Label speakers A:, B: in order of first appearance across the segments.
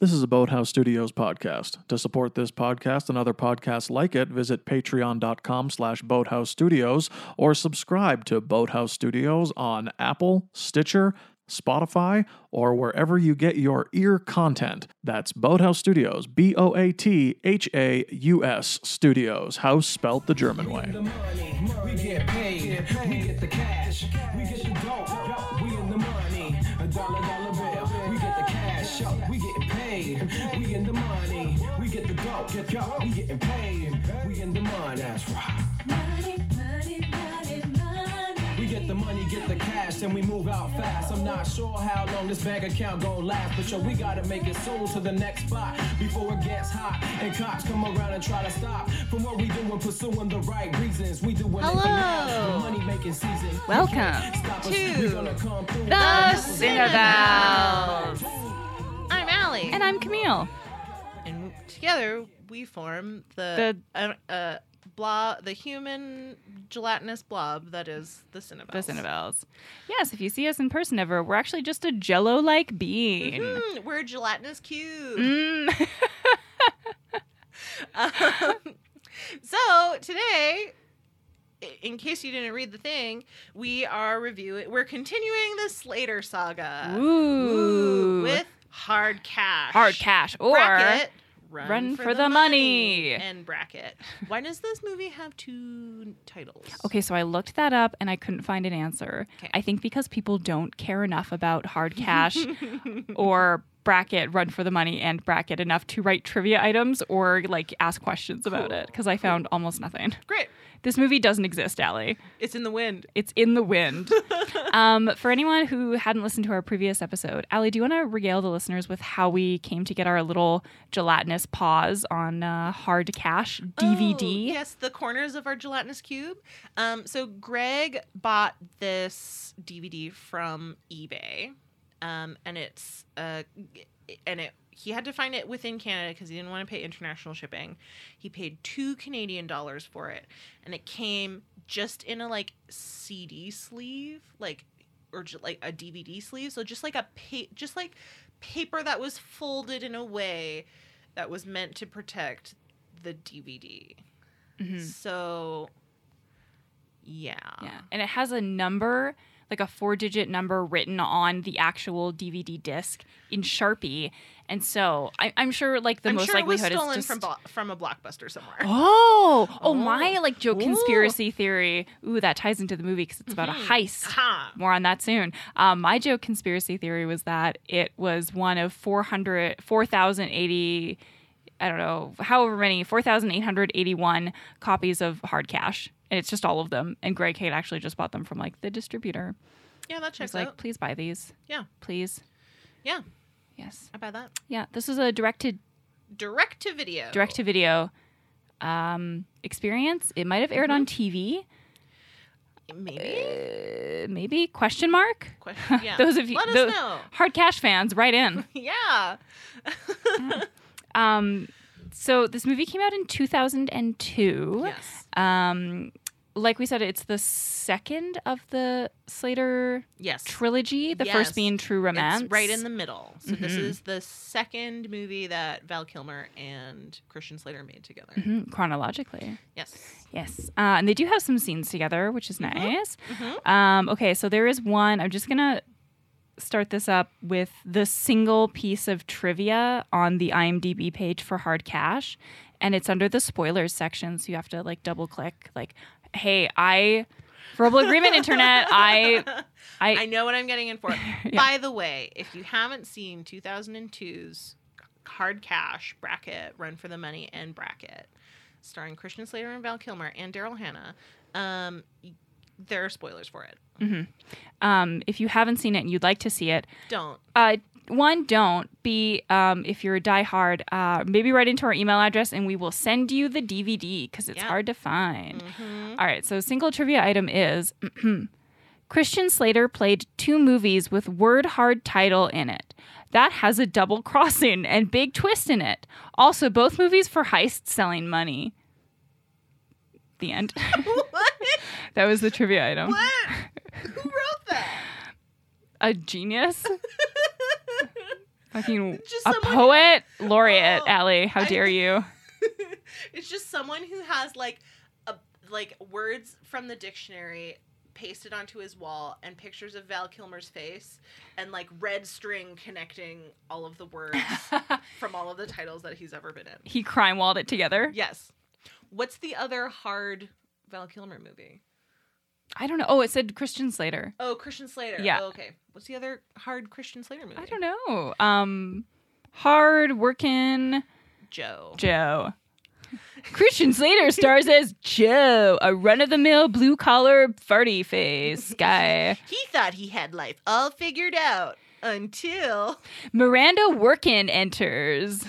A: This is a Boathaus Studios podcast. To support this podcast and other podcasts like it, visit patreon.com slash boathaus studios or subscribe to Boathaus Studios on Apple, Stitcher, Spotify, or wherever you get your ear content. That's Boathaus Studios, B O A T H A U S Studios, house spelt the German way.
B: the money, we get paid, we get the cash, we get the dope, we in the money, a dollar dollar bill, we get the cash, we getting paid, we in the money, we get the dope, yo, we getting paid, we in the money, that's right.
C: Money, money, money, money.
B: We get the money, get the cash, and we move out fast. I'm not sure how long this bank account gon' last, but yo, we gotta make it soon to the next spot before it gets hot and cops come around and try to stop from what we doing, pursuing the right reasons. We doing it now,
D: Hello.
B: the money making season.
D: Welcome
B: can't stop us,
D: to
B: we gonna come.
D: The Cinebells.
E: I'm Allie.
D: And I'm Camille.
E: And together we form the, uh, uh, blob, the human gelatinous blob that is the Cinebells.
D: The Cinebells. Yes, if you see us in person ever, we're actually just a jello like being.
E: Mm, we're a gelatinous cube.
D: Mm.
E: Um, so today, in case you didn't read the thing, we are reviewing. We're continuing the Slater saga.
D: Ooh.
E: with hard cash.
D: Hard cash. Or
E: bracket. Run,
D: Run for the money.
E: And bracket. Why does this movie have two titles?
D: Okay, so I looked that up and I couldn't find an answer.
E: Okay.
D: I think because people don't care enough about hard cash or bracket run for the money and bracket enough to write trivia items or like ask questions about it because I found almost nothing.
E: Great.
D: This movie doesn't exist, Allie.
E: It's in the wind.
D: It's in the wind. um, for anyone who hadn't listened to our previous episode, Allie, do you want to regale the listeners with how we came to get our little gelatinous pause on uh, Hard Cash DVD?
E: Oh, yes, the corners of our gelatinous cube. Um, so Greg bought this DVD from eBay, um, and it's uh, and it he had to find it within Canada because he didn't want to pay international shipping. He paid two Canadian dollars for it, and it came just in a like CD sleeve, like or ju- like a DVD sleeve. So just like a pa- just like paper that was folded in a way that was meant to protect the DVD.
D: Mhm.
E: So, yeah.
D: Yeah. And it has a number, like a four digit number written on the actual DVD disc in Sharpie. And so I, I'm sure like the
E: I'm
D: most
E: sure it was
D: likelihood
E: stolen
D: is just.
E: from blo- from a blockbuster somewhere.
D: Oh, oh,
E: Oh.
D: my like joke
E: Ooh.
D: conspiracy theory. Ooh, that ties into the movie because it's about a
E: Mhm.
D: heist.
E: Ha!
D: More on that soon. Um, my joke conspiracy theory was that it was one of 400, 4,080, I don't know, however many, 4,881 copies of Hard Cash. And it's just all of them. And Greg Haight actually just bought them from like the distributor.
E: Yeah, that checks
D: He's
E: checks
D: like, please buy these.
E: Yeah.
D: Please.
E: Yeah,
D: Yes.
E: Buy that.
D: Yeah. This is a direct to
E: Direct to video.
D: direct to video um, experience. It might have aired on
E: Mm-hmm.
D: TV.
E: Maybe.
D: Uh, maybe question mark.
E: Question. Yeah.
D: Those of you,
E: Let us
D: tho-
E: know.
D: hard cash fans, write in.
E: Yeah.
D: Um, so this movie came out in 2002.
E: yes.
D: Um, like we said, it's the second of the Slater
E: Yes.
D: trilogy. The
E: Yes.
D: first being True Romance.
E: It's right in the middle. So this
D: Mhm.
E: is the second movie that Val Kilmer and Christian Slater made together.
D: Mhm, chronologically.
E: Yes.
D: Yes, uh, and they do have some scenes together, which is nice.
E: Mhm.
D: Um, okay, so there is one. I'm just gonna start this up with the single piece of trivia on the IMDb page for Hard Cash, and it's under the spoilers section, so you have to like double click. Like, hey, I verbal agreement internet. I, I,
E: I know what I'm getting in for.
D: Yeah.
E: By the way, if you haven't seen 2002's Hard Cash Bracket, Run for the Money, and Bracket, starring Christian Slater and Val Kilmer and Daryl Hannah, um, there are spoilers for it.
D: um, if you haven't seen it and you'd like to see it,
E: Don't.
D: uh, one, don't. Be um, if you're a diehard, uh, maybe write into our email address and we will send you the DVD because it's
E: Yeah.
D: hard to find.
E: Mhm.
D: All right, so single trivia item is Christian Slater played two movies with word hard title in it. That has a double crossing and big twist in it. Also, both movies for heist selling money. The end.
E: what?
D: that was the trivia item.
E: What? Who wrote that?
D: A genius. Fucking
E: Just
D: a
E: someone-
D: poet laureate,
E: Oh,
D: Allie. How
E: I-
D: dare you?
E: it's just someone who has like a like words from the dictionary pasted onto his wall and pictures of Val Kilmer's face and like red string connecting all of the words from all of the titles that he's ever been in.
D: he crime walled it together.
E: Yes. What's the other hard Val Kilmer movie?
D: I don't know. Oh, it said Christian Slater.
E: Oh, Christian Slater.
D: Yeah.
E: Oh, okay. What's the other hard Christian Slater movie?
D: I don't know. Um, hard working
E: Joe.
D: Joe. Christian Slater stars as Joe, a run of the mill blue collar farty face guy.
E: He thought he had life all figured out until
D: Miranda Workin enters.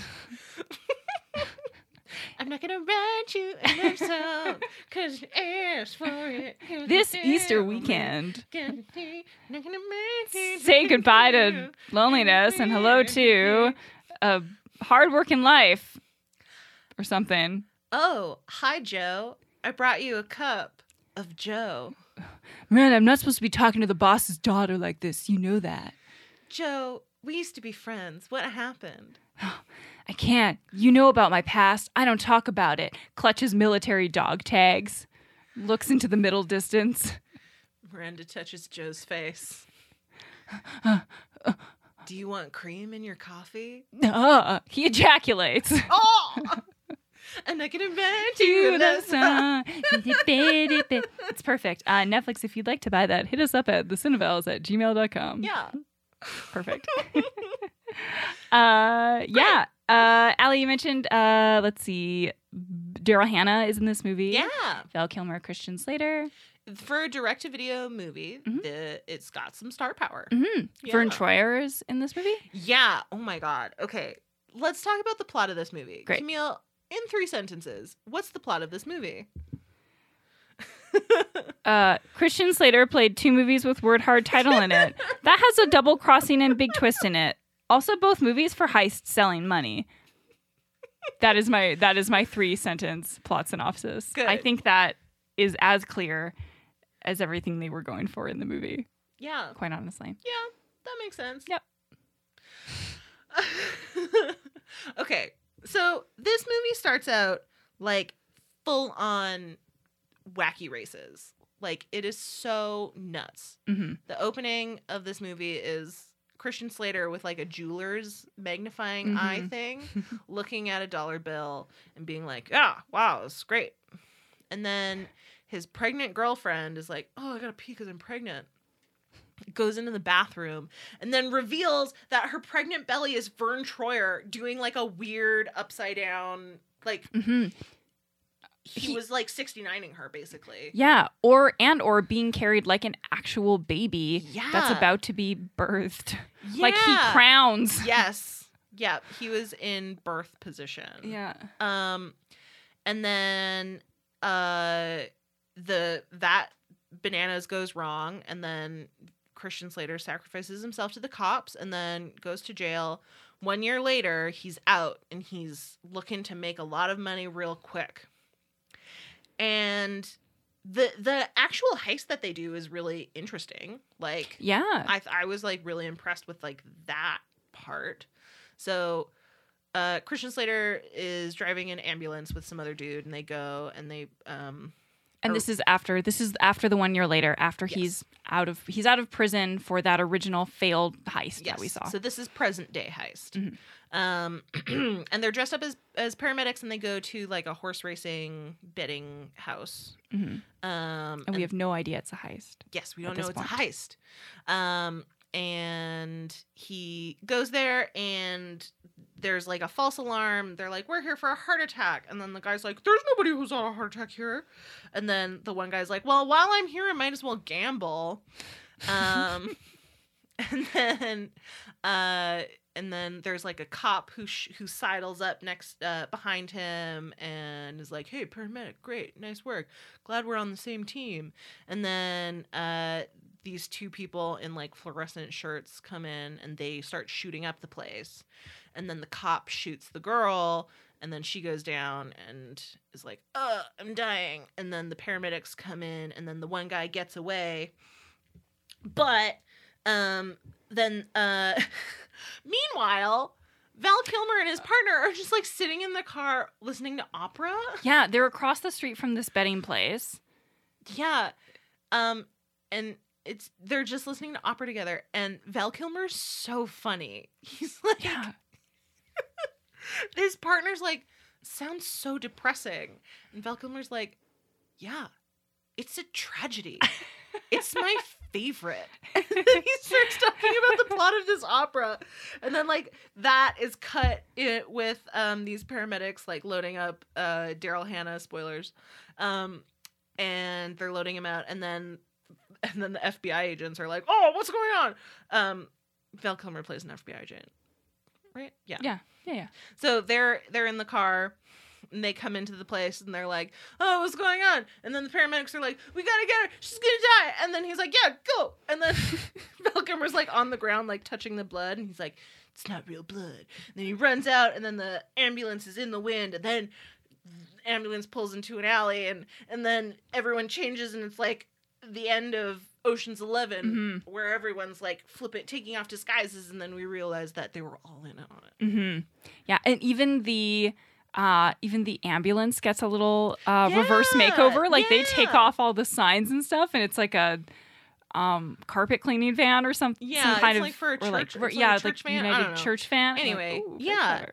E: I'm not gonna write you a love song cause you asked for it.
D: This Easter weekend.
E: Say
D: Say goodbye to loneliness and hello to a hard working life or something.
E: Oh, hi Joe. I brought you a cup of Joe.
D: Man, I'm not supposed to be talking to the boss's daughter like this. You know that.
E: Joe, we used to be friends. What happened?
D: I can't. You know about my past. I don't talk about it. Clutches military dog tags. Looks into the middle distance.
E: Miranda touches Joe's face. Do you want cream in your coffee?
D: Uh, he ejaculates.
E: Oh! and not gonna bet you
D: the sun. it's perfect. Uh, Netflix, if you'd like to buy that, hit us up at thecinevells at gmail.com.
E: Yeah.
D: Perfect. uh, yeah. Uh, Allie, you mentioned, uh, let's see, Daryl Hannah is in this movie.
E: Yeah.
D: Val Kilmer, Christian Slater.
E: For a direct to video movie,
D: Mhm.
E: the, it's got some star power.
D: hmm Vern
E: Yeah.
D: Troyer is in this movie.
E: Yeah. Oh my god. Okay. Let's talk about the plot of this movie.
D: Great.
E: Camille, in three sentences, what's the plot of this movie?
D: Uh, Christian Slater played two movies with word hard title in it. That has a double crossing and big twist in it. Also, both movies for heist selling money. That is my that is my three sentence plot synopsis. I think that is as clear as everything they were going for in the movie.
E: Yeah.
D: Quite honestly.
E: Yeah. That makes sense.
D: Yep.
E: okay. So this movie starts out like full on wacky races. Like it is so nuts.
D: hmm
E: The opening of this movie is Christian Slater with like a jeweler's magnifying eye
D: Mhm.
E: thing, looking at a dollar bill and being like, "Yeah, wow, it's great." And then his pregnant girlfriend is like, "Oh, I gotta pee because I'm pregnant." Goes into the bathroom and then reveals that her pregnant belly is Vern Troyer doing like a weird upside down, like
D: hmm
E: he,
D: He-
E: was like 69ing her basically.
D: Yeah, or and or being carried like an actual baby
E: yeah.
D: that's about to be birthed. Like he crowns.
E: yes. Yeah, he was in birth position.
D: Yeah.
E: Um and then uh the that bananas goes wrong and then Christian Slater sacrifices himself to the cops and then goes to jail. 1 year later, he's out and he's looking to make a lot of money real quick. And the the actual heist that they do is really interesting. Like
D: Yeah.
E: I I was like really impressed with like that part. So uh Christian Slater is driving an ambulance with some other dude and they go and they um
D: And
E: Or-
D: this is after this is after the one year later after
E: Yes.
D: he's out of he's out of prison for that original failed heist
E: yes.
D: that we saw.
E: So this is present day heist.
D: Mhm.
E: Um and they're dressed up as as paramedics and they go to like a horse racing betting house.
D: Mhm.
E: Um
D: And we have no idea it's a heist.
E: Yes, we don't know it's a heist. Um, and he goes there, and there's like a false alarm. They're like, "We're here for a heart attack," and then the guy's like, "There's nobody who's on a heart attack here." And then the one guy's like, "Well, while I'm here, I might as well gamble." Um, and then, uh, and then there's like a cop who sh- who sidles up next uh, behind him and is like, "Hey, paramedic, great, nice work. Glad we're on the same team." And then uh, these two people in like fluorescent shirts come in and they start shooting up the place. And then the cop shoots the girl, and then she goes down and is like, "Uh, I'm dying." And then the paramedics come in, and then the one guy gets away. But Um, then, uh, meanwhile, Val Kilmer and his partner are just like sitting in the car listening to opera.
D: Yeah, they're across the street from this betting place.
E: Yeah. Um, and it's they're just listening to opera together, and Val Kilmer's so funny. He's like,
D: Yeah.
E: his partner's like, sounds so depressing, and Val Kilmer's like, yeah, it's a tragedy. it's my favorite. And then he starts talking about the plot of this opera, and then like that is cut it with um these paramedics like loading up uh Daryl Hannah spoilers, um, and they're loading him out, and then and then the FBI agents are like, oh, what's going on? Um, Val Kilmer plays an FBI agent, right? Yeah.
D: Yeah. Yeah. Yeah.
E: So they're they're in the car and they come into the place and they're like, "Oh, what's going on?" And then the paramedics are like, "We gotta get her. She's gonna die." And then he's like, "Yeah, go." And then Val Kilmer's like on the ground, like touching the blood, and he's like, "It's not real blood." And then he runs out, and then the ambulance is in the wind, and then the ambulance pulls into an alley, and and then everyone changes, and it's like the end of Ocean's 11 where everyone's like flippant taking off disguises, and then we realize that they were all in on it.
D: hmm Yeah, and even the uh even the ambulance gets a little uh reverse makeover. Like they take off all the signs and stuff, and it's like a um carpet cleaning van or something.
E: Yeah,
D: some kind
E: it's
D: of
E: like for a
D: like
E: church- like a
D: yeah,
E: church
D: like
E: van?
D: United. Church like,
E: Anyway,
D: ooh,
E: yeah.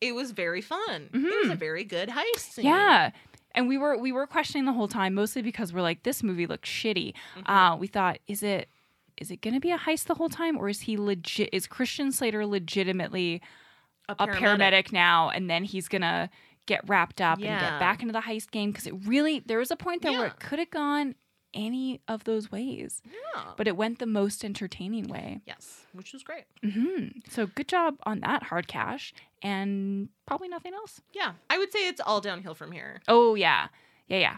E: It was very fun. It was a
D: Mhm.
E: very good heist scene.
D: Yeah. And we were we were questioning the whole time, mostly because we're like, this movie looks shitty.
E: Mm-hmm.
D: Uh, we thought, is it is it gonna be a heist the whole time, or is he legit? Is Christian Slater legitimately a paramedic now, and then he's gonna get wrapped up and get back into the heist game? Because it really there was a point there where it could have gone any of those ways,
E: Yeah.
D: but it went the most entertaining way.
E: yes, which was great.
D: hmm So good job on that hard cash, and probably nothing else.
E: Yeah, I would say it's all downhill from here.
D: Oh yeah, yeah, yeah.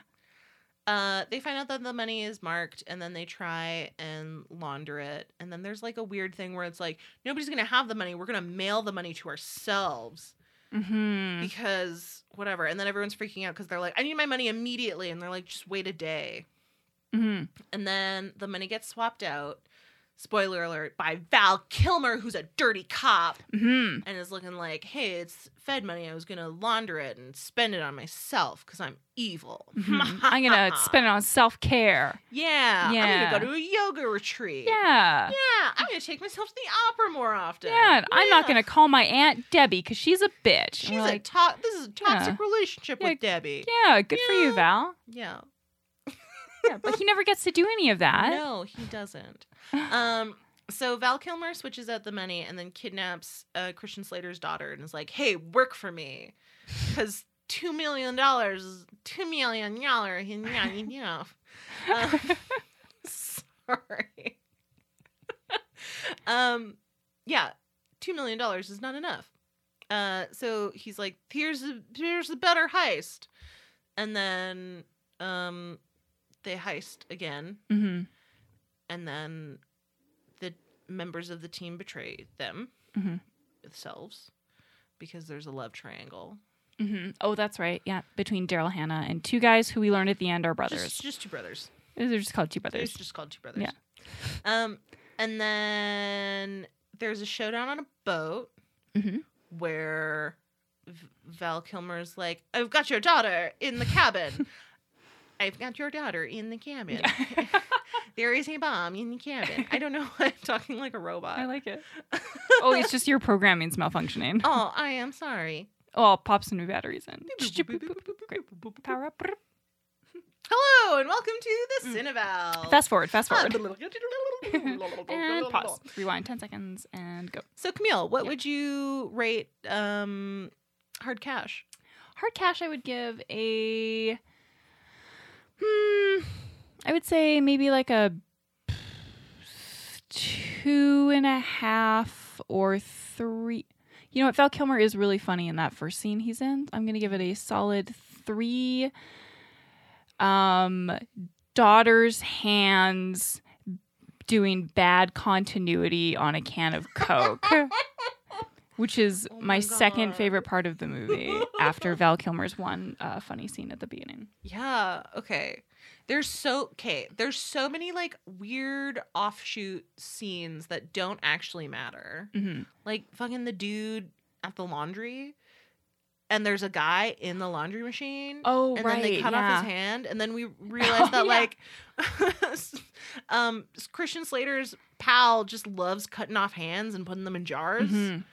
E: Uh, they find out that the money is marked, and then they try and launder it. And then there's like a weird thing where it's like nobody's gonna have the money. We're gonna mail the money to ourselves
D: hmm
E: because whatever. And then everyone's freaking out because they're like, "I need my money immediately," and they're like, "Just wait a day."
D: hmm
E: And then the money gets swapped out. Spoiler alert by Val Kilmer, who's a dirty cop.
D: hmm
E: and is looking like, hey, it's Fed money. I was gonna launder it and spend it on myself because I'm evil.
D: Mhm. I'm gonna spend it on self care.
E: Yeah,
D: Yeah.
E: I'm gonna go to a yoga retreat.
D: Yeah.
E: yeah. I'm gonna take myself to the opera more often.
D: Yeah, and I'm not gonna call my aunt Debbie because she's a bitch.
E: She's a
D: like,
E: to- This is a toxic
D: Yeah.
E: relationship
D: Yeah,
E: with Debbie.
D: yeah, good for you, Val.
E: Yeah.
D: Yeah, but he never gets to do any of that.
E: No, he doesn't. Um. So Val Kilmer switches out the money and then kidnaps uh, Christian Slater's daughter and is like, "Hey, work for me, because two million dollars, is two million dollars, you know." Um, sorry. um, yeah, two million dollars is not enough. Uh, so he's like, "Here's a here's a better heist," and then um, they heist again,
D: hmm
E: and then the members of the team betray them
D: Mhm.
E: themselves because there's a love triangle.
D: hmm Oh, that's right. Yeah, between Daryl Hannah and two guys who we learned at the end are brothers.
E: Just, just two brothers.
D: They're just called two brothers.
E: It's
D: brothers.
E: just called two brothers.
D: Yeah.
E: Um, and then there's a showdown on a boat
D: hmm
E: where v- Val Kilmer's like, "I've got your daughter in the cabin. I've got your daughter in the cabin. there is a bomb in the cabin. I don't know why I'm talking like a robot.
D: I like it. Oh, it's just your programming's malfunctioning.
E: oh, I am sorry.
D: Oh, I'll pop some new batteries in. Great. Power up.
E: Hello and welcome to the Cineval.
D: Fast forward, fast forward. and pause. Rewind 10 seconds and go.
E: So Camille, what
D: Yeah.
E: would you rate um Hard Cash?
D: Hard cash, I would give a. Hmm. I would say maybe like a two and a half or three. You know what? Val Kilmer is really funny in that first scene he's in. I'm going to give it a solid three. Um, daughter's hands doing bad continuity on a can of Coke. which is
E: Oh
D: my,
E: my
D: second favorite part of the movie after Val Kilmer's one uh, funny scene at the beginning.
E: Yeah. Okay. There's so okay. There's so many like weird offshoot scenes that don't actually matter.
D: hmm
E: Like fucking the dude at the laundry, and there's a guy in the laundry machine.
D: Oh,
E: and
D: right.
E: then they cut
D: yeah.
E: off his hand, and then we realize that
D: yeah.
E: like, um, Christian Slater's pal just loves cutting off hands and putting them in jars.
D: Mhm.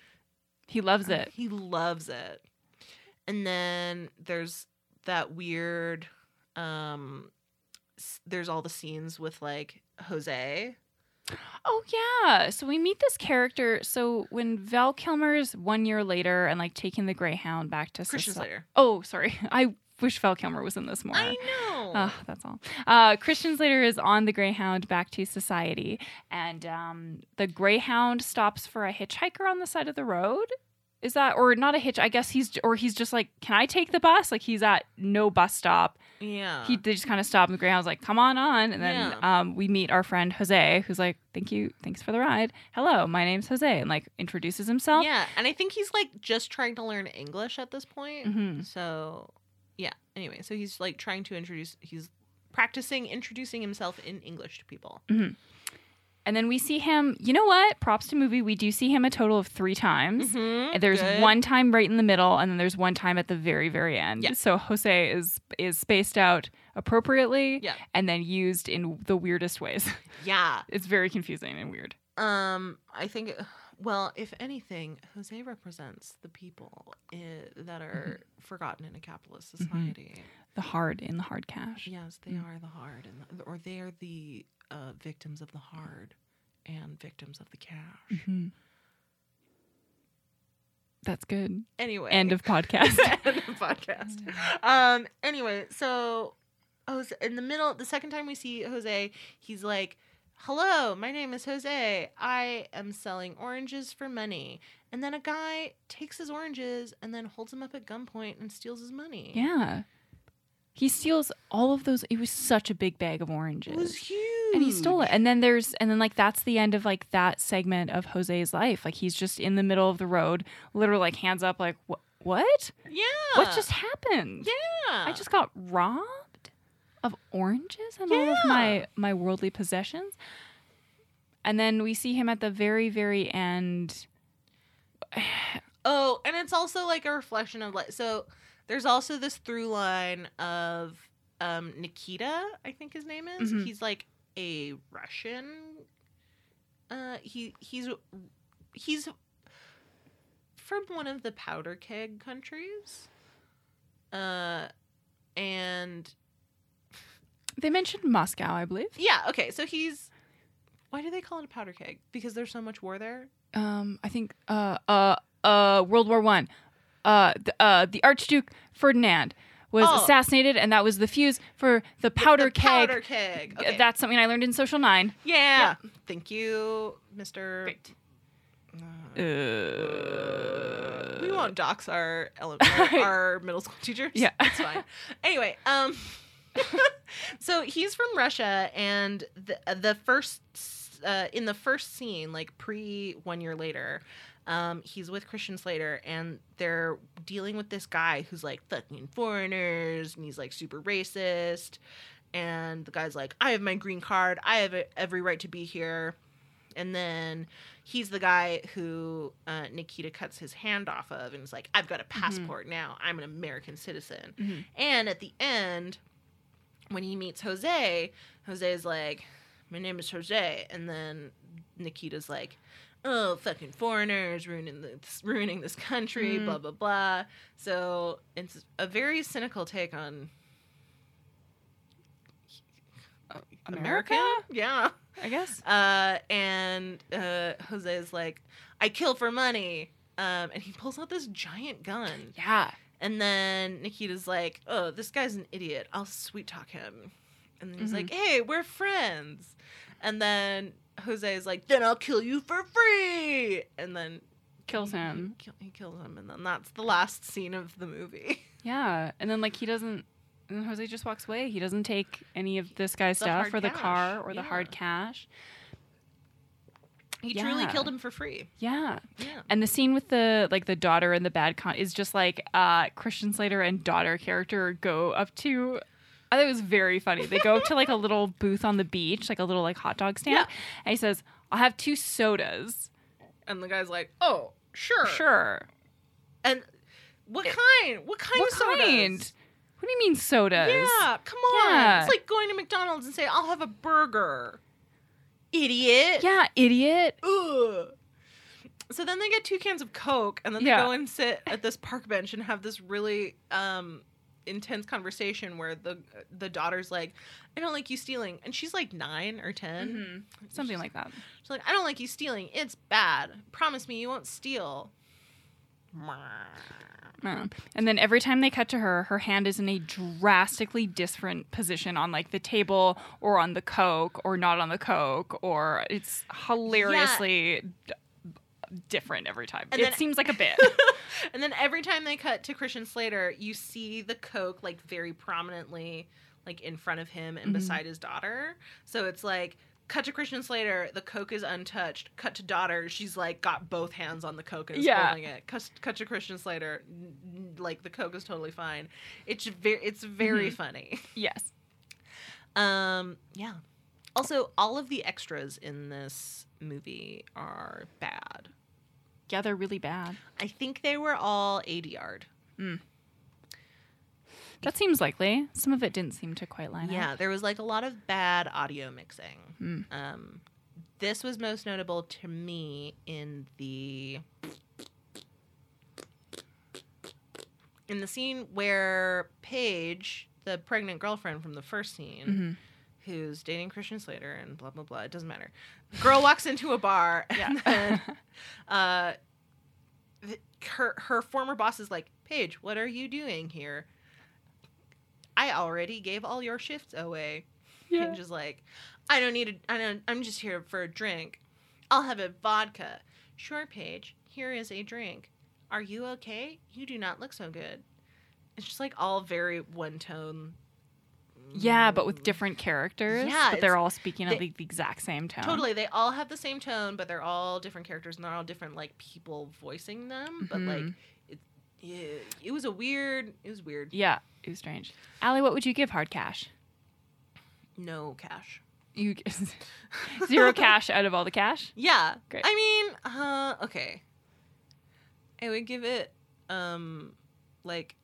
D: He loves it.
E: He loves it. And then there's that weird um s- there's all the scenes with like Jose.
D: Oh yeah. So we meet this character. So when Val Kilmer's one year later and like taking the Greyhound back to
E: Christian
D: soci-
E: Slater.
D: Oh, sorry. I wish Val Kilmer was in this more.
E: I know.
D: Ah, that's all. Uh, Christian Slater is on the Greyhound back to society, and um, the Greyhound stops for a hitchhiker on the side of the road. Is that or not a hitch? I guess he's or he's just like, can I take the bus? Like he's at no bus stop.
E: yeah.
D: He they just kind of stop, and the Greyhound's like, come on on, and then
E: Yeah.
D: um, we meet our friend Jose, who's like, thank you, thanks for the ride. Hello, my name's Jose, and like introduces himself.
E: yeah, and I think he's like just trying to learn English at this point.
D: Mhm.
E: So, yeah. Anyway, so he's like trying to introduce he's practicing introducing himself in English to people.
D: And then we see him. You know what? Props to movie. We do see him a total of three times.
E: Mhm,
D: And There's
E: good.
D: one time right in the middle, and then there's one time at the very, very end.
E: Yeah.
D: So Jose is is spaced out appropriately,
E: Yeah.
D: and then used in the weirdest ways.
E: Yeah.
D: it's very confusing and weird.
E: Um, I think, well, if anything, Jose represents the people i that are forgotten in a capitalist society.
D: The hard in the hard cash.
E: Yes, they are the hard, and the, or they are the uh, victims of the hard and victims of the cash.
D: Mhm. That's good.
E: Anyway,
D: End of podcast.
E: end of podcast. Um. Anyway, so Jose in the middle, the second time we see Jose, he's like, "Hello, my name is Jose. I am selling oranges for money." And then a guy takes his oranges and then holds him up at gunpoint and steals his money.
D: yeah. He steals all of those. It was such a big bag of oranges.
E: it was huge.
D: and he stole it and then there's and then like that's the end of like that segment of jose's life like he's just in the middle of the road literally like hands up like what what
E: Yeah.
D: what just happened
E: Yeah.
D: i just got robbed of oranges and all of my my worldly possessions and then we see him at the very very end
E: Oh, and it's also like a reflection of like so there's also this through line of um Nikita, I think his name is.
D: Mhm.
E: He's like a Russian uh he he's he's from one of the powder keg countries. Uh and
D: they mentioned moscow i believe
E: yeah, okay, so he's why do they call it a powder keg? Because there's so much war there?
D: um i think uh uh uh world war one uh the, uh the archduke ferdinand was
E: Oh.
D: assassinated and that was the fuse for the powder
E: The
D: keg
E: Powder keg. Okay.
D: that's something i learned in social nine
E: yeah. Thank you, Mr.
D: Great.
E: Uh,
D: uh,
E: we won't dox our ele- our, our middle school teachers.
D: Yeah.
E: it's fine. Anyway, um, so he's from Russia, and the the first uh, in the first scene, like pre one year later, um, he's with Christian Slater, and they're dealing with this guy who's like fucking foreigners, and he's like super racist. And the guy's like, "I have my green card. I have every right to be here." And then he's the guy who uh, Nikita cuts his hand off of and is like, I've got a passport now. I'm an American citizen.
D: Mhm.
E: And at the end, when he meets Jose, Jose is like, My name is Jose. And then Nikita's like, Oh, fucking foreigners ruining this, ruining this country,
D: Mm.
E: blah, blah, blah. So it's a very cynical take on
D: America?
E: Yeah.
D: i guess
E: Uh, and uh, Jose is like, I kill for money. Um, and he pulls out this giant gun.
D: yeah
E: And then Nikita's like, oh, this guy's an idiot. I'll sweet talk him. And then he's
D: Mhm.
E: like, hey, we're friends. And then Jose is like, then I'll kill you for free. And then
D: kills
E: he-
D: him
E: He, kill- he kills him. And then that's the last scene of the movie.
D: yeah and then like he doesn't and jose just walks away he doesn't take any of this guy's
E: The
D: stuff or the car or the hard cash
E: He truly killed him for free.
D: Yeah.
E: Yeah.
D: And the scene with the like the daughter and the bad con is just like uh Christian Slater and daughter character go up to I thought it was very funny. They go up to like a little booth on the beach, like a little like hot dog stand,
E: Yeah.
D: and he says, "I'll have two sodas."
E: And the guy's like, "Oh, sure,
D: Sure.
E: And what kind? What kind
D: What
E: of sodas?
D: kind? What do you mean sodas?
E: Yeah, come on.
D: Yeah.
E: It's like going to McDonald's and say, "I'll have a burger." Idiot.
D: Yeah, idiot.
E: Ugh. So then they get two cans of Coke, and then they
D: Yeah.
E: go and sit at this park bench and have this really um, intense conversation where the the daughter's like, "I don't like you stealing," and she's like nine or 10
D: Something like that.
E: She's like, "I don't like you stealing. It's bad. Promise me you won't steal."
D: Yeah. And then every time they cut to her, her hand is in a drastically different position on like the table or on the Coke or not on the Coke or it's hilariously d- different every time.
E: And
D: it
E: then-
D: seems like a bit.
E: And then every time they cut to Christian Slater, you see the Coke like very prominently like in front of him
D: Mm-hmm.
E: and beside his daughter. So it's like cut to Christian Slater, the Coke is untouched. Cut to daughter, she's like got both hands on the Coke and is
D: Yeah.
E: holding it. Cut, cut to Christian Slater, like the Coke is totally fine. It's very it's very
D: Mm-hmm.
E: funny.
D: yes.
E: Um yeah. Also, all of the extras in this movie are bad.
D: Yeah, they're really bad.
E: I think they were all ADR'd.
D: That seems likely. Some of it didn't seem to quite line
E: Yeah,
D: up.
E: Yeah, there was like a lot of bad audio mixing. Um, this was most notable to me in the in the scene where Paige, the pregnant girlfriend from the first scene, who's dating Christian Slater and blah blah blah. It doesn't matter. Girl walks into a bar and then uh, her her former boss is like, Paige, what are you doing here? I already gave all your shifts away.
D: Yeah.
E: And just like, I don't need a, I don't, I'm just here for a drink. I'll have a vodka. Sure, Paige, here is a drink. Are you okay? You do not look so good. It's just like all very one tone.
D: Yeah, but with different characters.
E: Yeah,
D: but they're all speaking
E: they-
D: of the, the exact same tone.
E: Totally, they all have the same tone, but they're all different characters, and they're all different like people voicing them. But like,
D: Mhm.
E: it, yeah, it was a weird. It was weird.
D: Yeah, it was strange. Allie, what would you give Hard Cash?
E: No cash.
D: You zero cash out of all the cash.
E: Yeah.
D: Great.
E: I mean, uh, okay. I would give it, um, like,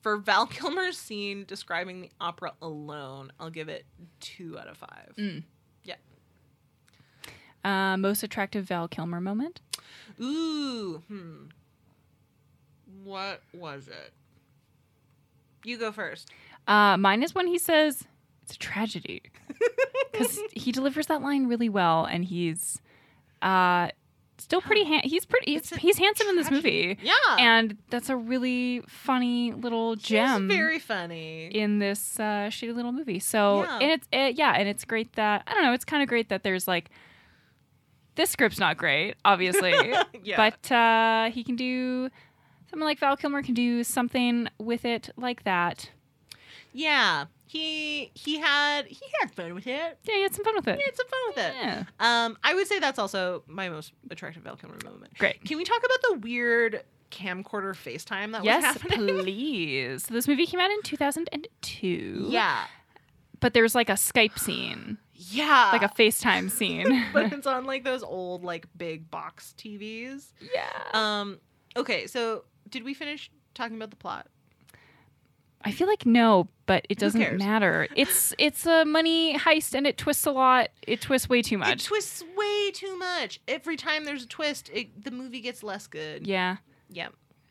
E: for Val Kilmer's scene describing the opera alone, I'll give it two out of five.
D: Mm.
E: Yeah.
D: Uh, most attractive Val Kilmer moment.
E: Ooh, hmm. What was it? You go first.
D: Uh, mine is when he says it's a tragedy because he delivers that line really well, and he's uh, still pretty. Han- he's pretty. He's, he's handsome in this movie,
E: Yeah.
D: and that's a really funny little gem.
E: He's very funny.
D: in this uh, shitty little movie. So
E: Yeah.
D: and it's uh, yeah, and it's great that I don't know. It's kind of great that there's like this script's not great, obviously,
E: Yeah.
D: but uh, he can do something like Val Kilmer can do something with it like that.
E: yeah. He he had he had fun with it.
D: Yeah, he had some fun with it.
E: He had some fun with it.
D: Yeah.
E: Um, I would say that's also my most attractive Val Kilmer moment.
D: Great.
E: Can we talk about the weird camcorder FaceTime that was
D: Yes,
E: happening?
D: please. So this movie came out in 2002.
E: yeah.
D: But there's like a Skype scene,
E: Yeah.
D: like a FaceTime scene.
E: but it's on like those old like big box TVs.
D: yeah.
E: Um okay, so did we finish talking about the plot?
D: I feel like no, but it doesn't matter. It's it's a money heist and it twists a lot. It twists way too much.
E: It twists way too much. Every time there's a twist, it, the movie gets less good.
D: yeah.
E: Yeah.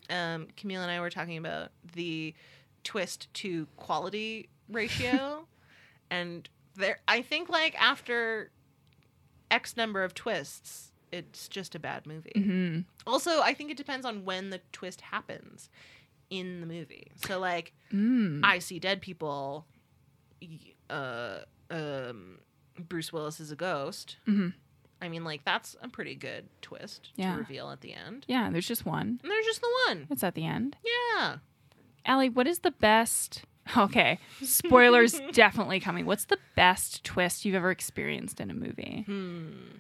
E: Um, Camille and I were talking about the twist to quality ratio, and there, I think like after X number of twists, it's just a bad movie.
D: hmm
E: Also, I think it depends on when the twist happens in the movie. So, like,
D: Mm.
E: I see dead people. Uh, um, Bruce Willis is a ghost.
D: Mhm.
E: I mean, like that's a pretty good twist
D: Yeah.
E: to reveal at the end.
D: Yeah, there's just one.
E: And there's just the one.
D: It's at the end.
E: Yeah.
D: Allie, what is the best? Okay, spoilers definitely coming. What's the best twist you've ever experienced in a movie?
E: Hmm.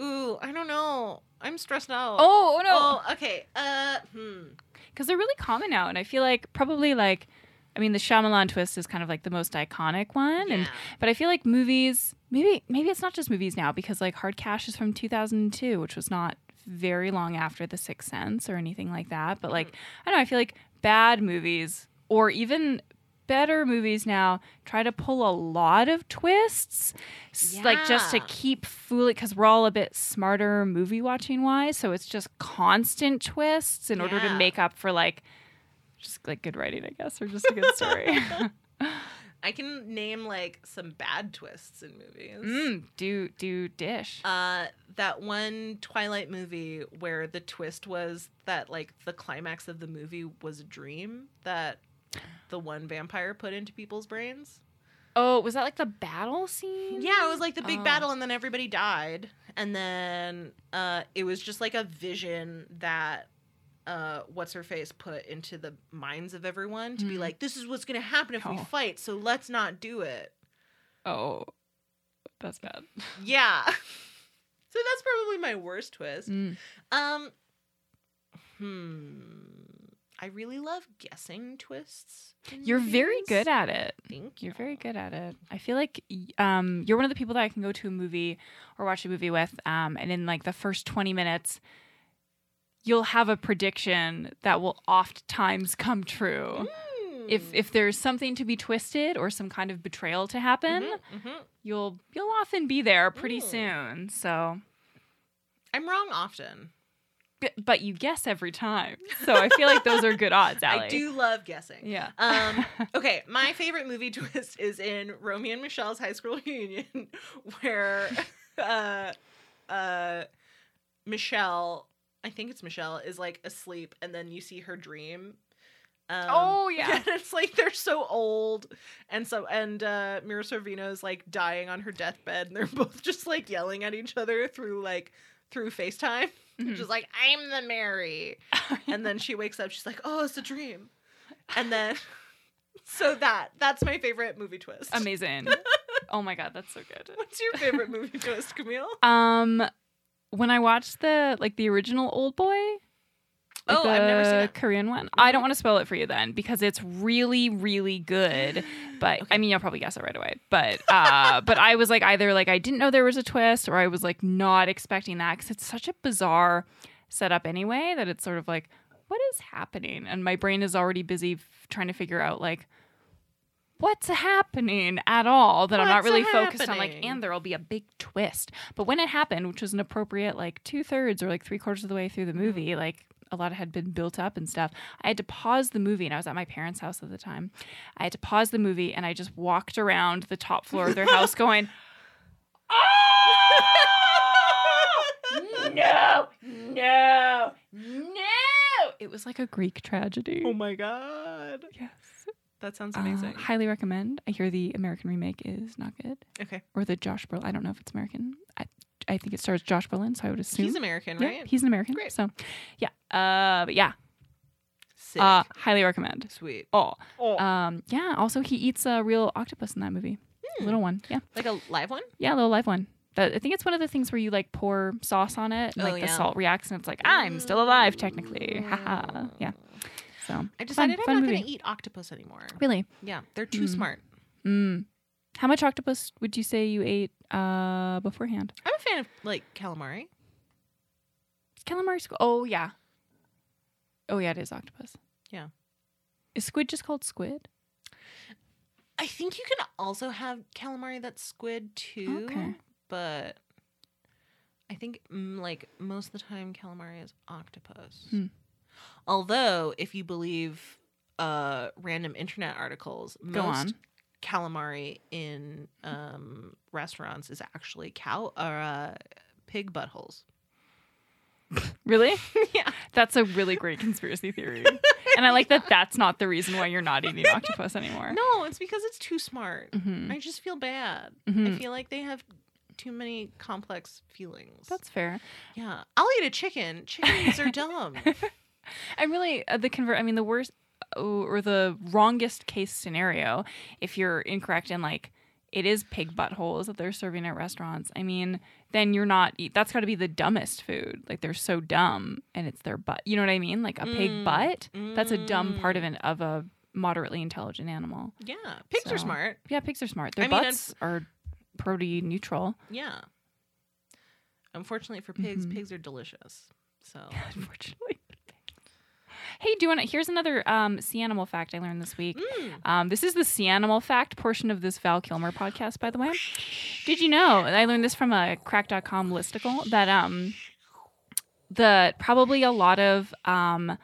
E: Ooh, I don't know. I'm stressed out.
D: Oh, oh no.
E: Oh, okay. Uh, hmm.
D: because they're really common now, and I feel like probably like, I mean, the Shyamalan twist is kind of like the most iconic one, and
E: Yeah.
D: but I feel like movies, maybe maybe it's not just movies now because like Hard Cash is from 2002, which was not very long after The Sixth Sense or anything like that. But like, I don't know, I feel like bad movies or even better movies now try to pull a lot of twists s- like just to keep fooling because we're all a bit smarter movie watching wise so it's just constant twists in order to make up for like just like good writing i guess or just a good story.
E: I can name like some bad twists in movies.
D: mm, do do dish.
E: Uh, that one Twilight movie where the twist was that like the climax of the movie was a dream that the one vampire put into people's brains.
D: oh was that like the battle scene
E: Yeah, it was like the big
D: Oh.
E: battle, and then everybody died, and then uh, it was just like a vision that uh, what's her face put into the minds of everyone to be
D: Mhm.
E: like, this is what's gonna happen if we
D: Oh.
E: fight, so let's not do it.
D: oh that's bad
E: Yeah. so that's probably my worst twist.
D: Mm.
E: Um, hmm. I really love guessing twists.
D: you're very good at it
E: Thank you.
D: You're very good at it. I feel like um, you're one of the people that I can go to a movie or watch a movie with, um, and in like the first 20 minutes, you'll have a prediction that will oft-times come true. If
E: Hmm.
D: if there's something to be twisted or some kind of betrayal to happen,
E: Mhm, mhm.
D: you'll you'll often be there pretty
E: Mm.
D: soon. So,
E: I'm wrong often.
D: But you guess every time. So I feel like those are good odds, Allie.
E: I do love guessing.
D: Yeah.
E: Um, okay, my favorite movie twist is in Romy and Michele's high school reunion, where uh, uh, Michelle, I think it's Michelle, is like asleep, and then you see her dream. Um,
D: Oh, yeah.
E: and it's like they're so old, and so and uh, Mira Sorvino is like dying on her deathbed, and they're both just like yelling at each other through like through FaceTime,
D: Mhm.
E: just like I'm the Mary, and then she wakes up she's like oh it's a dream and then so that that's my favorite movie twist
D: Amazing. oh my god, that's so good.
E: what's your favorite movie twist camille
D: Um, when I watched the like the original Old Boy, like
E: Oh, I've never seen it.
D: Korean one. I don't want to spoil it for you then because it's really, really good. But I mean, you'll probably guess it right away. But uh, but I was like either like I didn't know there was a twist or I was like not expecting that because it's such a bizarre setup anyway that it's sort of like what is happening and my brain is already busy f- trying to figure out like what's happening at all that I'm not
E: What's
D: really focused on like and there'll be a big twist. But when it happened, which was an appropriate like two thirds or like three quarters of the way through the movie, like a lot had been built up and stuff. I had to pause the movie and I was at my parents' house at the time. I had to pause the movie and I just walked around the top floor of their house going, "Oh No, no, no. It was like a Greek tragedy.
E: oh my god
D: yes.
E: that sounds
D: Uh,
E: amazing
D: highly recommend. I hear the American remake is not good.
E: okay
D: Or the Josh Brolin. I don't know if it's American. I, I think it stars Josh Brolin, so I would assume.
E: he's american
D: Yeah,
E: right
D: he's an American.
E: Great.
D: So, yeah. Uh, but yeah,
E: sick
D: uh, highly recommend.
E: sweet
D: Oh,
E: oh
D: um, yeah. Also, he eats a real octopus in that movie. A little one. Yeah,
E: like a live one
D: yeah, a little live one. That, I think it's one of the things where you like pour sauce on it, and
E: Oh,
D: like the salt reacts, and it's like I'm still alive technically. Haha. Yeah. So
E: i decided
D: fun,
E: i'm
D: fun
E: not gonna eat octopus anymore
D: Really.
E: yeah they're too
D: Mm.
E: smart
D: Mm. How much octopus would you say you ate uh, beforehand?
E: i'm a fan of like calamari
D: calamari? Oh yeah. Oh yeah, it is octopus.
E: Yeah.
D: Is squid just called squid?
E: i think you can also have calamari that's squid too
D: Okay.
E: but I think mm, like most of the time calamari is octopus.
D: Hmm.
E: Although, if you believe uh, random internet articles,
D: Go
E: most
D: on.
E: calamari in um, restaurants is actually cow or uh, pig buttholes.
D: Really?
E: yeah,
D: That's a really great conspiracy theory. and I like that that's not the reason why you're not eating octopus anymore.
E: no, it's because it's too smart.
D: Mhm.
E: I just feel bad. I
D: Mhm.
E: feel like they have too many complex feelings.
D: That's fair.
E: yeah. I'll eat a chicken. Chickens are dumb.
D: I'm really uh, the convert. I mean, the worst oh, or the wrongest case scenario, if you're incorrect in like it is pig buttholes that they're serving at restaurants. I mean, then you're not. eat- That's got to be the dumbest food. Like they're so dumb, and it's their butt. You know what I mean? Like a pig
E: Mm.
D: butt. That's a dumb part of
E: Mm.
D: an of a moderately intelligent animal.
E: Yeah, pigs are smart.
D: Yeah, pigs are smart. Their
E: I mean,
D: butts are protein neutral.
E: Yeah. Unfortunately for pigs,
D: Mhm.
E: pigs are delicious. So
D: Unfortunately. Hey, do you want to? Here's another um, sea animal fact I learned this week.
E: Mm.
D: Um, this is the sea animal fact portion of this Val Kilmer podcast, by the way. Did you know? I learned this from a crack.com listicle that um, the probably a lot of um,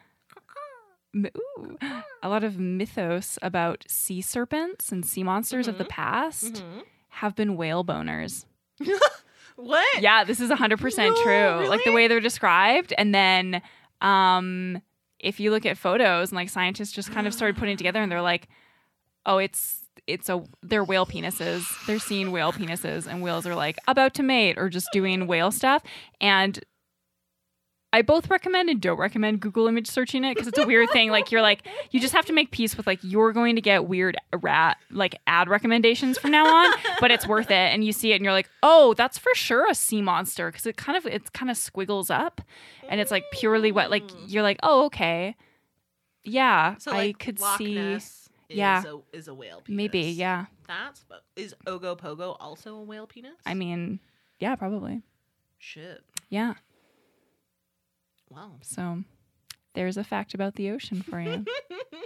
D: ooh, a lot of mythos about sea serpents and sea monsters of the
E: Mhm.
D: past
E: Mhm.
D: have been whale boners.
E: What?
D: Yeah, this is 100%
E: No,
D: true. Like the way they're described. And then um, if you look at photos and like scientists just kind of started putting together and they're like, oh, it's it's a they're whale penises. They're seeing whale penises and whales are like about to mate or just doing whale stuff. And I both recommend and don't recommend Google image searching it because it's a weird thing. Like you're like you just have to make peace with like you're going to get weird rat like ad recommendations from now on, but it's worth it. And you see it and you're like, oh, that's for sure a sea monster because it kind of it's kind of squiggles up and it's like purely wet. Like
E: Mm.
D: you're like, oh, okay, yeah,
E: So
D: I
E: like
D: could
E: Loch
D: see
E: Ness is
D: yeah.
E: a, is a whale penis.
D: maybe, yeah.
E: That's is Ogopogo also a whale penis?
D: I mean, yeah, probably,
E: shit.
D: yeah.
E: Wow.
D: So there's a fact about the ocean for you.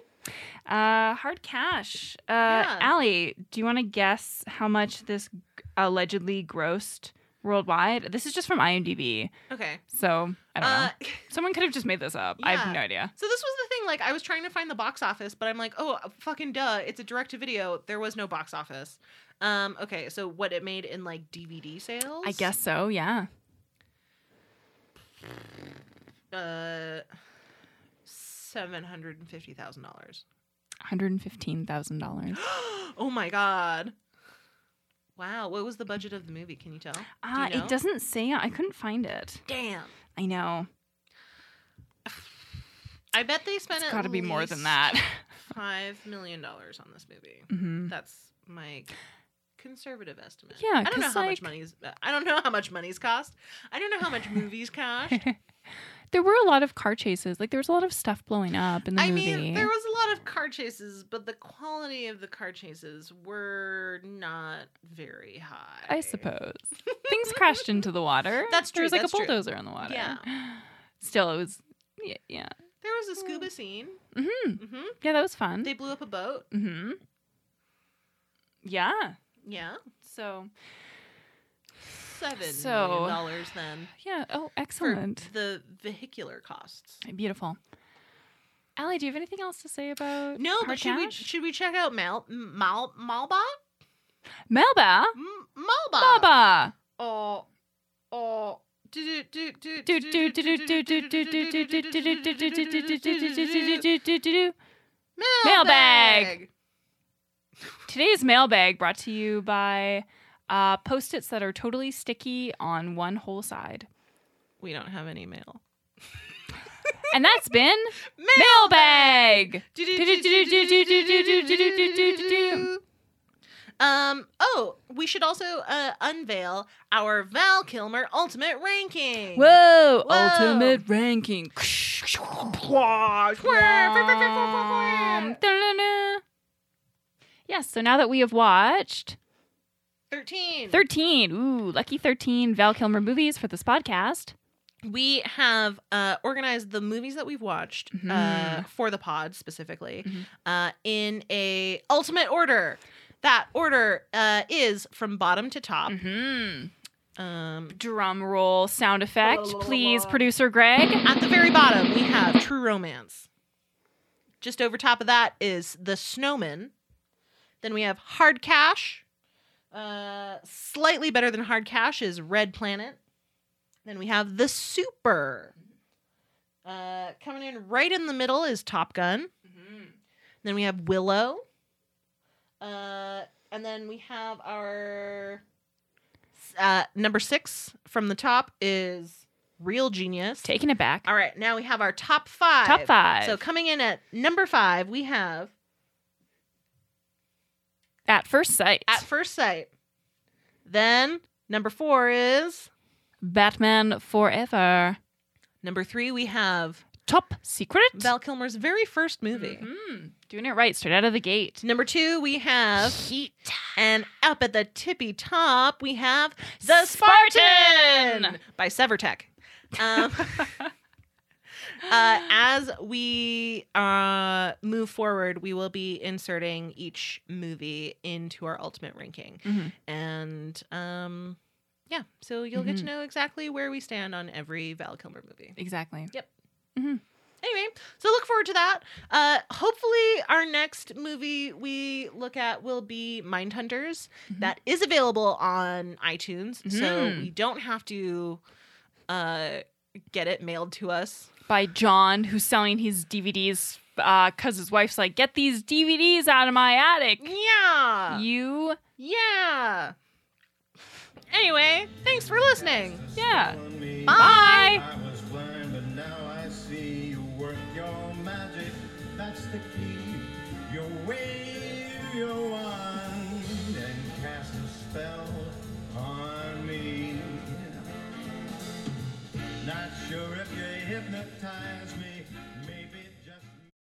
D: uh, hard cash. Uh,
E: Yeah.
D: Allie, do you want to guess how much this allegedly grossed worldwide? This is just from IMDb.
E: Okay.
D: So I don't know.
E: Uh,
D: Someone could have just made this up. I have no idea.
E: so this was the thing. Like, I was trying to find the box office, but I'm like, oh, fucking duh! It's a direct to video. There was no box office. Um. Okay. So what it made in like DVD sales?
D: I guess so. Yeah.
E: Uh. Seven hundred and fifty thousand dollars.
D: Hundred and fifteen thousand dollars.
E: oh my god. Wow. What was the budget of the movie? Can you tell? Do
D: Ah,
E: you know?
D: it doesn't say. I couldn't find it.
E: Damn.
D: I know.
E: I bet they spent
D: It's got to be more than that.
E: Five million dollars on this movie.
D: hmm
E: That's my conservative estimate.
D: Yeah,
E: I don't know how
D: like-
E: much money's. I don't know how much money's cost. I don't know how much movies cost.
D: There were a lot of car chases. Like there was a lot of stuff blowing up in the
E: I
D: movie.
E: mean, there was a lot of car chases, but the quality of the car chases were not very high.
D: I suppose things crashed into the water.
E: That's true.
D: There was like a
E: true.
D: bulldozer in the water.
E: Yeah.
D: Still, it was. Yeah. Yeah.
E: There was a scuba scene.
D: hmm
E: hmm
D: Yeah, that was fun.
E: They blew up a boat.
D: hmm Yeah.
E: Yeah,
D: So
E: seven
D: so, million
E: dollars then.
D: Yeah. Oh, excellent.
E: the vehicular costs.
D: Beautiful. Allie, do you have anything else to say about?
E: No, but should we should we check out Mal Mal Malba?
D: Melba.
E: M- Malba.
D: Malba.
E: Oh. Oh.
D: Mailbag. Today's mailbag brought to you by uh, post-its that are totally sticky on one whole side.
E: We don't have any mail.
D: And that's been mailbag.
E: Um. Oh, we should also uh, unveil our Val Kilmer Ultimate Ranking.
D: Whoa,
E: Whoa.
D: ultimate ranking. Yes, so now that we have watched
E: Thirteen.
D: 13, ooh, lucky 13 Val Kilmer movies for this podcast.
E: we have uh, organized the movies that we've watched uh,
D: Mhm.
E: for the pod specifically
D: Mhm.
E: uh, in a ultimate order. That order uh, is from bottom to top.
D: Mm-hmm.
E: Um,
D: Drum roll sound effect, please, producer Greg.
E: at the very bottom, we have True Romance. Just over top of that is The Snowman. Then we have Hard Cash. Uh, slightly better than Hard Cash is Red Planet. Then we have The Super. Uh, coming in right in the middle is Top Gun. Then we have Willow. Uh, and then we have our uh, number six from the top is Real Genius.
D: Taking it back.
E: All right, now we have our top five.
D: Top five.
E: So coming in at number five, we have
D: At first sight.
E: At First Sight. Then Number four is
D: Batman Forever.
E: number three. We have
D: Top Secret.
E: Val Kilmer's very first movie.
D: Mm, doing it right, straight out of the gate.
E: Number two, we have Heat. And up at the tippy top, we have The Spartan,
D: Spartan!
E: by Severtech. Um, uh, as we uh, move forward, we will be inserting each movie into our ultimate ranking.
D: Mhm.
E: And um, yeah, so you'll get to know exactly where we stand on every Val Kilmer movie.
D: Exactly.
E: Yep, Mm-hmm anyway, so look forward to that. Uh, hopefully, our next movie we look at will be Mindhunters. That is available on iTunes, so
D: Mhm.
E: we don't have to uh, get it mailed to us.
D: By John, who's selling his DVDs because uh, his wife's like, get these DVDs out of my attic.
E: Yeah,
D: You,
E: yeah. Anyway, thanks for listening.
D: yeah.
E: Bye.
D: Bye.
F: I was blind,